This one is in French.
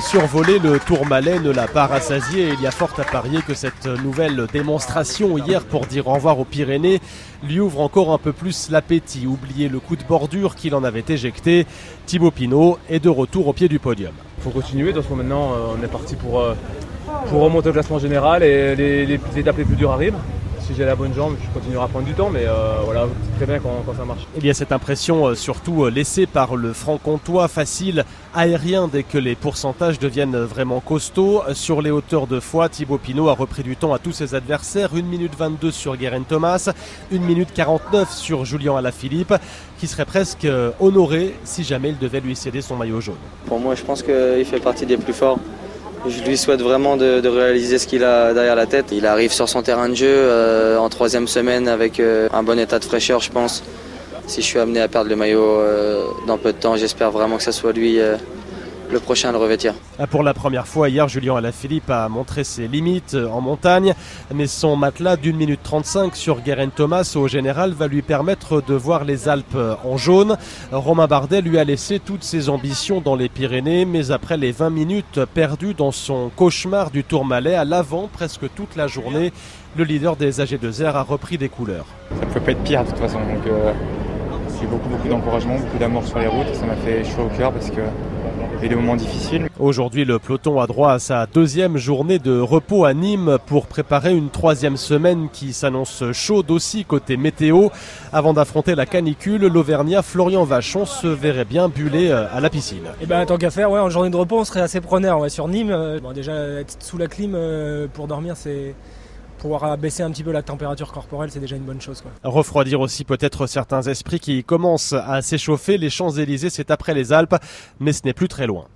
Survoler le Tourmalet ne l'a pas rassasié il y a fort à parier que cette nouvelle démonstration hier pour dire au revoir aux Pyrénées lui ouvre encore un peu plus l'appétit. Oubliez le coup de bordure qu'il en avait éjecté. Thibaut Pinot est de retour au pied du podium. Il faut continuer, donc maintenant euh, on est parti pour, euh, pour remonter au classement général et les étapes les plus dures arrivent si j'ai la bonne jambe, je continuerai à prendre du temps, mais euh, voilà, très bien quand, ça marche. Il y a cette impression, euh, surtout euh, laissée par le franc-comtois, facile, aérien, dès que les pourcentages deviennent vraiment costauds. Sur les hauteurs de foi, Thibaut Pinot a repris du temps à tous ses adversaires. 1 minute 22 sur Guérin Thomas, 1 minute 49 sur Julien Alaphilippe, qui serait presque honoré si jamais il devait lui céder son maillot jaune. Pour moi, je pense qu'il fait partie des plus forts. Je lui souhaite vraiment de, réaliser ce qu'il a derrière la tête. Il arrive sur son terrain de jeu euh, en troisième semaine avec euh, un bon état de fraîcheur, je pense. Si je suis amené à perdre le maillot euh, dans peu de temps, j'espère vraiment que ce soit lui le prochain à le revêtir. Ah, pour la première fois hier, Julien Alaphilippe a montré ses limites en montagne, mais son matelas d'une minute 35 sur Guérin Thomas au général va lui permettre de voir les Alpes en jaune. Romain Bardet lui a laissé toutes ses ambitions dans les Pyrénées, mais après les 20 minutes perdues dans son cauchemar du Tourmalet à l'avant presque toute la journée, le leader des AG2R a repris des couleurs. Ça ne peut pas être pire de toute façon. Donc, euh, j'ai beaucoup, beaucoup d'encouragement, beaucoup d'amour sur les routes. Ça m'a fait chaud au cœur parce que et des moments difficiles. Aujourd'hui, le peloton a droit à sa deuxième journée de repos à Nîmes pour préparer une troisième semaine qui s'annonce chaude aussi côté météo. Avant d'affronter la canicule, l'Auvergnat Florian Vachon se verrait bien buller euh, à la piscine. Et eh ben, tant qu'à faire, ouais, en journée de repos, on serait assez preneur. Ouais, sur Nîmes, euh, bon, déjà être sous la clim euh, pour dormir, c'est pouvoir baisser un petit peu la température corporelle, c'est déjà une bonne chose. Refroidir aussi peut-être certains esprits qui commencent à s'échauffer. Les Champs-Élysées, c'est après les Alpes, mais ce n'est plus très loin.